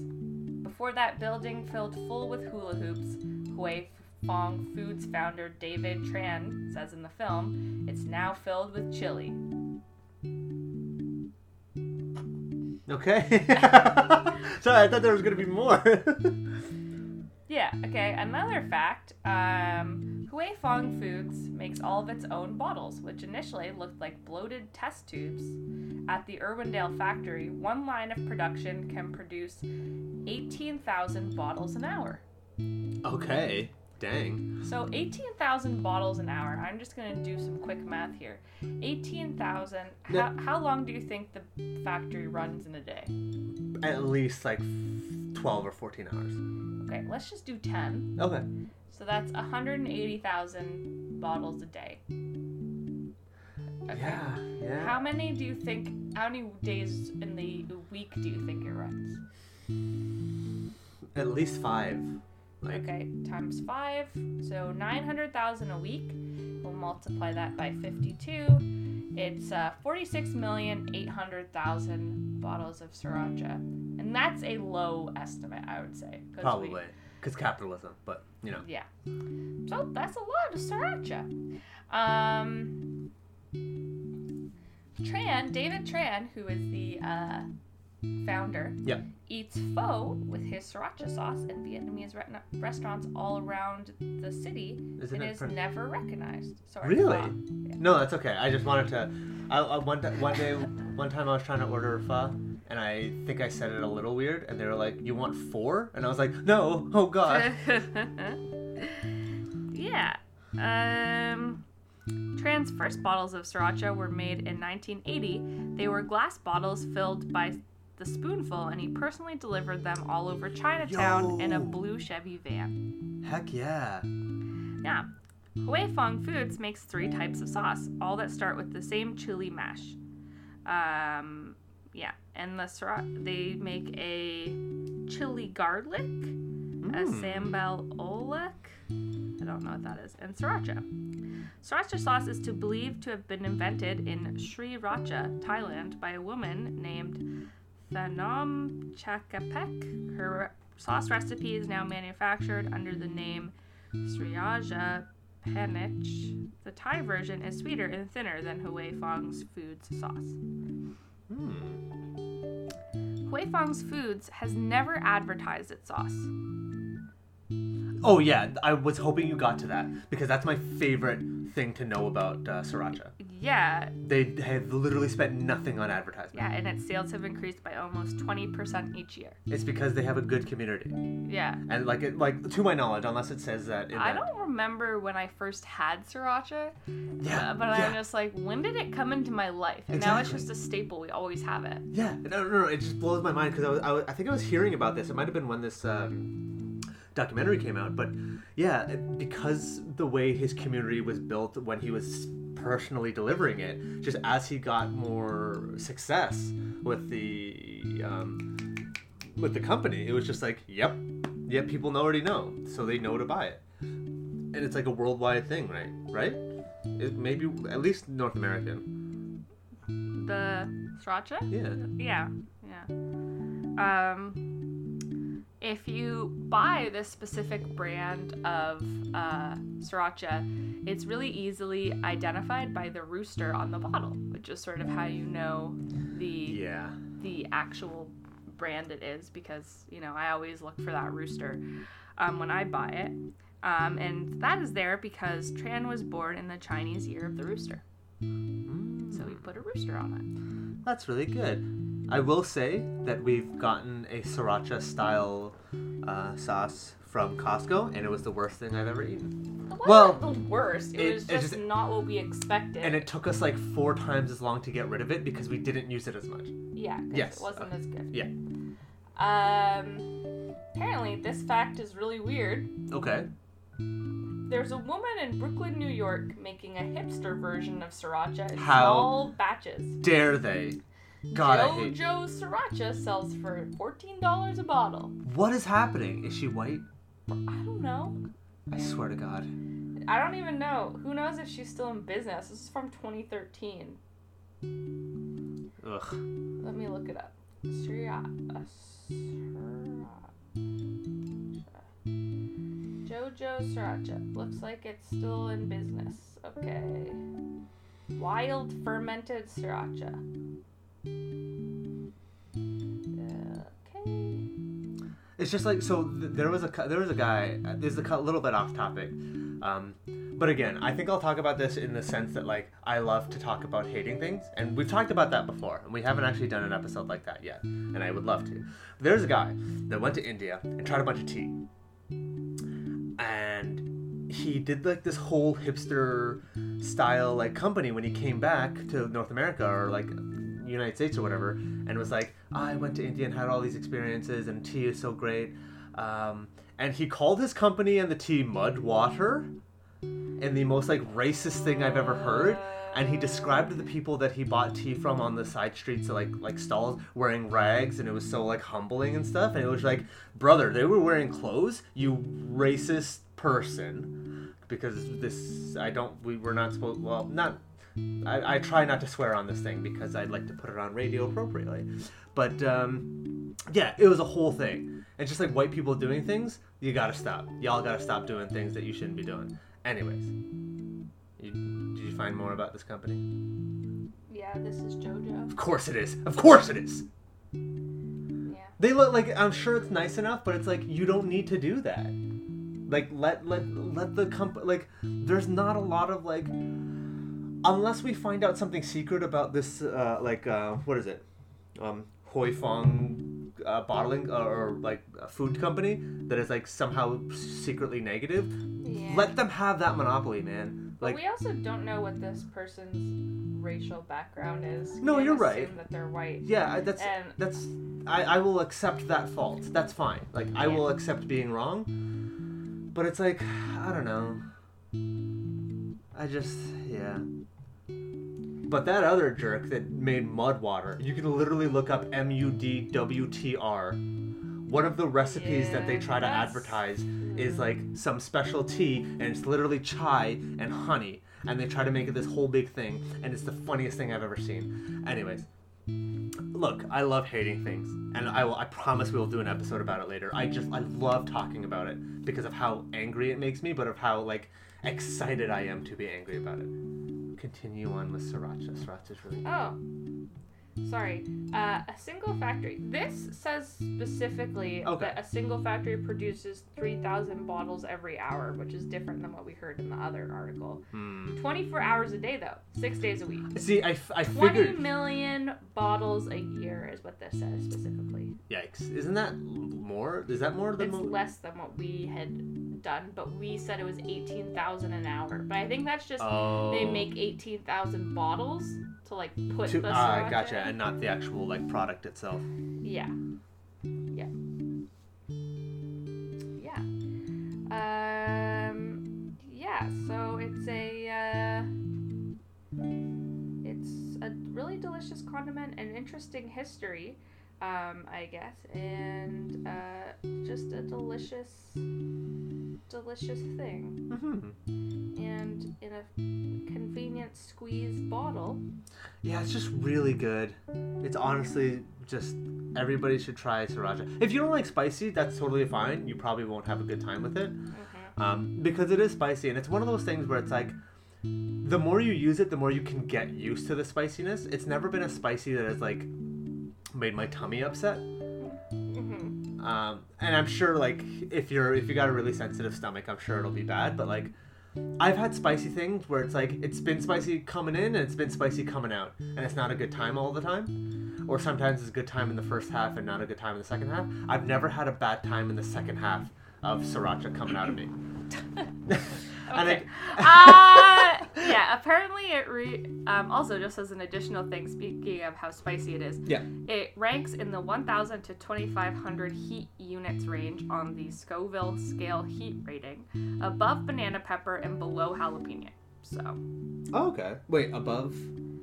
Before that building filled full with hula hoops, Huy Fong Foods founder David Tran says in the film, it's now filled with chili. Okay. Sorry, I thought there was going to be more. Yeah, okay. Another fact um, Huy Fong Foods makes all of its own bottles, which initially looked like bloated test tubes. At the Irwindale factory, one line of production can produce 18,000 bottles an hour. okay. Dang. So 18,000 bottles an hour. I'm just going to do some quick math here. 18,000. How, how long do you think the factory runs in a day? At least like 12 or 14 hours. Okay, let's just do 10. Okay. So that's 180,000 bottles a day. Okay. Yeah. Yeah. How many do you think, how many days in the week do you think it runs? At least five. Okay, times five, so 900,000 a week. We'll multiply that by 52. It's uh, 46,800,000 bottles of sriracha. And that's a low estimate, I would say. 'cause probably. Because capitalism, but, you know. yeah. So that's a lot of sriracha. Um, Tran, David Tran, who is the uh, founder, Yep. eats pho with his sriracha sauce in Vietnamese re- restaurants all around the city Isn't and it is never recognized. Sorry. Really? pho. No, that's okay. I just wanted to. I, I one ti- one day, one time I was trying to order pho, and I think I said it a little weird, and they were like, "You want four? And I was like, "No, oh god." yeah. Um, Tran's first bottles of sriracha were made in 1980. They were glass bottles filled by the spoonful, and he personally delivered them all over Chinatown in a blue Chevy van. Heck yeah. Yeah. Huy Fong Foods makes three types of sauce, all that start with the same chili mash. Um, yeah, and the they make a chili garlic, a Mm. sambal oelek, I don't know what that is, and sriracha. Sriracha sauce is to believed to have been invented in Sri Racha, Thailand, by a woman named Thanom Chakkapak. Her sauce recipe is now manufactured under the name Sriraja Panich. The Thai version is sweeter and thinner than Huy Fong's Foods sauce. Hmm. Huy Fong's Foods has never advertised its sauce. Oh yeah, I was hoping you got to that because that's my favorite thing to know about uh, sriracha. Yeah, They have literally spent nothing on advertisement. yeah, and its sales have increased by almost 20% each year. It's because they have a good community, Yeah. and like it, like to my knowledge, unless it says that. I that- don't remember when I first had sriracha, Yeah, uh, but yeah. I'm just like, when did it come into my life? And now it's just a staple. We always have it. Yeah, no, no, no. It just blows my mind because I, was, I was, I think I was hearing about this. It might have been when this um, documentary came out, but yeah, because the way his community was built when he was personally delivering it, just as he got more success with the um, with the company, it was just like, yep, yep. People already know, so they know to buy it, and it's like a worldwide thing, right? Right? It maybe at least North American. The sriracha? Yeah. Yeah. Yeah. Um, if you buy this specific brand of uh, sriracha, it's really easily identified by the rooster on the bottle, which is sort of how you know the Yeah. the actual brand it is because you know I always look for that rooster um, when I buy it, um, and that is there because Tran was born in the Chinese year of the rooster, so we put a rooster on it. That's really good. I will say that we've gotten a sriracha style uh, sauce from Costco, and it was the worst thing I've ever eaten. it. It Well, the worst. It, it- was it just, just- not what we expected. And it took us like four times as long to get rid of it because we didn't use it as much. yeah, 'cause Yes. it wasn't as good. Yeah. Um, apparently, this fact is really weird. Okay. There's a woman in Brooklyn, New York, making a hipster version of sriracha in How small batches. Dare they? God. JoJo Sriracha sells for $14 a bottle. What is happening? Is she white? I don't know. I swear to God. I don't even know. Who knows if she's still in business? This is from 2013. Ugh. Let me look it up. Sriracha. JoJo Sriracha. Looks like it's still in business. Okay. Wild fermented Sriracha. Okay. It's just like so. Th- there was a cu- there was a guy. uh, This is a cu- little bit off topic, um, but again, I think I'll talk about this in the sense that like I love to talk about hating things, and we've talked about that before, and we haven't actually done an episode like that yet, and I would love to. There's a guy that went to India and tried a bunch of tea, and he did like this whole hipster style like company when he came back to North America or like United States or whatever, and was like, I went to India and had all these experiences, and tea is so great. Um, and he called his company and the tea mud water, and the most like racist thing I've ever heard. And he described the people that he bought tea from on the side streets, like like stalls, wearing rags, and it was so like humbling and stuff. And it was like, brother, they were wearing clothes, you racist person, because this I don't we were not supposed well not I, I try not to swear on this thing because I'd like to put it on radio appropriately. But um, yeah, it was a whole thing. It's just like white people doing things, you gotta stop. Y'all gotta stop doing things that you shouldn't be doing. Anyways, you, did you find more about this company? Yeah, this is JoJo. Of course it is. Of course it is. Yeah. They look like I'm sure it's nice enough, but it's like you don't need to do that. Like let let let the company like there's not a lot of like unless we find out something secret about this uh like uh what is it? Um Huy Fong uh, bottling uh, or like a food company that is like somehow secretly negative. Yeah. Let them have that monopoly, man. But we also don't know what this person's racial background is. No, Can't you're right. That they're white. yeah, that's And that's I, I will accept that fault. That's fine. Like I Yeah. will accept being wrong. But it's like I don't know. I just yeah. But that other jerk that made mud water, you can literally look up M U D W T R. One of the recipes that they try to advertise is like some special tea, and it's literally chai and honey, and they try to make it this whole big thing, and it's the funniest thing I've ever seen. Anyways, look, I love hating things, and I will. I promise we will do an episode about it later. I just I love talking about it because of how angry it makes me, but of how like excited I am to be angry about it. Continue on with sriracha. Sriracha's really. Oh, sorry. Uh, a single factory. This says specifically Okay. that a single factory produces 3,000 bottles every hour, which is different than what we heard in the other article. Hmm. 24 hours a day, though, six days a week. See, I, f- I 20 figured. million bottles a year is what this says specifically. Yikes! Isn't that more? Is that more than? It's less than what we had done, but we said it was 18,000 an hour. But I think that's just Oh. they make 18,000 bottles to like put To, the ah, sriracha gotcha. And not the actual like product itself. Yeah. Yeah. Yeah. Um yeah, so it's a uh it's a really delicious condiment and interesting history, um, I guess, and uh just a delicious delicious thing. hmm And in a convenient squeeze bottle. Yeah, it's just really good. It's honestly just everybody should try sriracha. If you don't like spicy, that's totally fine. You probably won't have a good time with it um, because it is spicy, and it's one of those things where it's like the more you use it, the more you can get used to the spiciness. It's never been a spicy that is like made my tummy upset. Mm-hmm. Um, and I'm sure like if you're if you got a really sensitive stomach, I'm sure it'll be bad. But like I've had spicy things where it's like it's been spicy coming in and it's been spicy coming out, and it's not a good time all the time. Or sometimes it's a good time in the first half and not a good time in the second half. I've never had a bad time in the second half of sriracha coming out of me. And I- uh, yeah, apparently it re- um, also just as an additional thing, speaking of how spicy it is, yeah. it ranks in the 1,000 to 2,500 heat units range on the Scoville scale heat rating, above banana pepper and below jalapeno. So, Oh, okay. Wait, above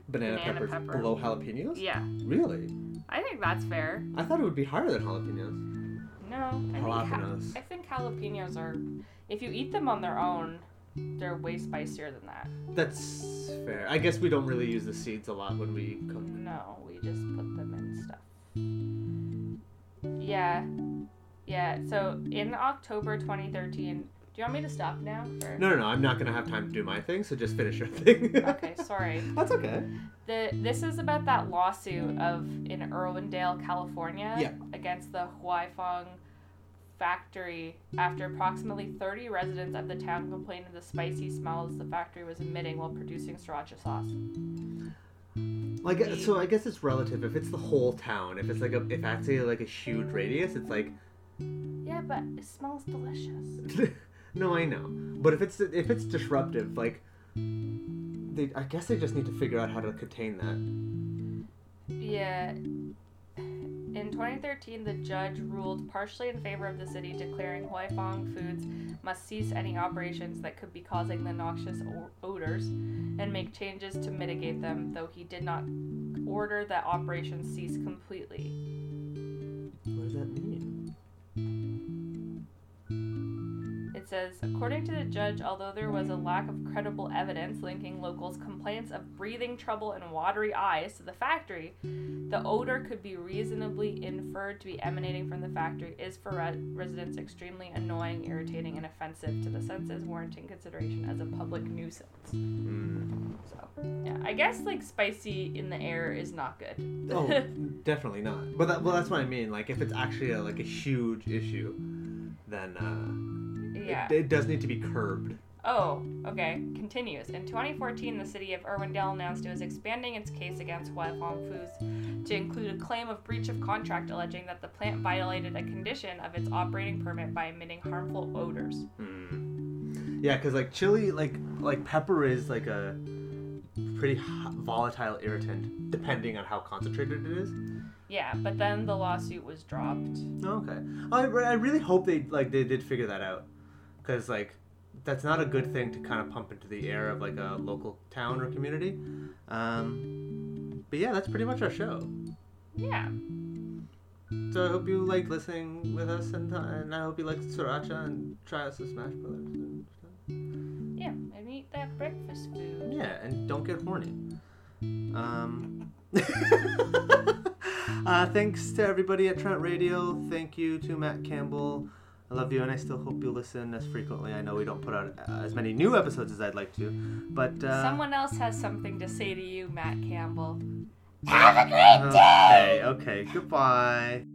banana, Banana peppers, pepper. below jalapenos? yeah, Really? I think that's fair. I thought it would be higher than jalapenos. No, I think, ha- Jalapenos. I think jalapenos are, if you eat them on their own, they're way spicier than that. That's fair. I guess we don't really use the seeds a lot when we cook. No, we just put them in stuff. Yeah. Yeah, so in October 2013, do you want me to stop now? Or? No, no, no. I'm not gonna have time to do my thing, so just finish your thing. Okay, sorry. That's okay. The this is about that lawsuit of in Irwindale, California, Yeah. against the Huaifeng factory after approximately 30 residents of the town complained of the spicy smells the factory was emitting while producing sriracha sauce. Like, so I guess it's relative. If it's the whole town, if it's like a, if actually like a huge radius, it's like, Yeah, but it smells delicious. no, I know. But if it's if it's disruptive, like, they, I guess they just need to figure out how to contain that. Yeah. In 2013, the judge ruled partially in favor of the city, declaring Huaifeng Foods must cease any operations that could be causing the noxious odors and make changes to mitigate them, though he did not order that operations cease completely. What does that mean? It says, according to the judge, although there was a lack of credible evidence linking locals' complaints of breathing trouble and watery eyes to the factory, the odor could be reasonably inferred to be emanating from the factory is for re- residents extremely annoying, irritating, and offensive to the senses, warranting consideration as a public nuisance. Mm. So, yeah, I guess like spicy in the air is not good. Oh, definitely not. But that, well, that's what I mean. Like, if it's actually a, like a huge issue, then uh, yeah. it, it does need to be curbed. Oh, okay. Continues. In 2014, the city of Irwindale announced it was expanding its case against Huaifeng Foods to include a claim of breach of contract alleging that the plant violated a condition of its operating permit by emitting harmful odors. Mm. Yeah, because like chili, like like pepper is like a pretty hot, volatile irritant, depending on how concentrated it is. Yeah, but then the lawsuit was dropped. Okay, I, I really hope they like they did figure that out, because like that's not a good thing to kind of pump into the air of like a local town or community. Um, but yeah, that's pretty much our show. Yeah. So I hope you like listening with us, and, and I hope you like sriracha and try us some Smash Brothers and stuff. Yeah, and eat that breakfast food. Yeah, and don't get horny. Um, uh, thanks to everybody at Trent Radio. Thank you to Matt Campbell. I love you, and I still hope you listen as frequently. I know we don't put out as many new episodes as I'd like to, but uh, Someone else has something to say to you, Matt Campbell. Have a great day. Okay, okay, goodbye.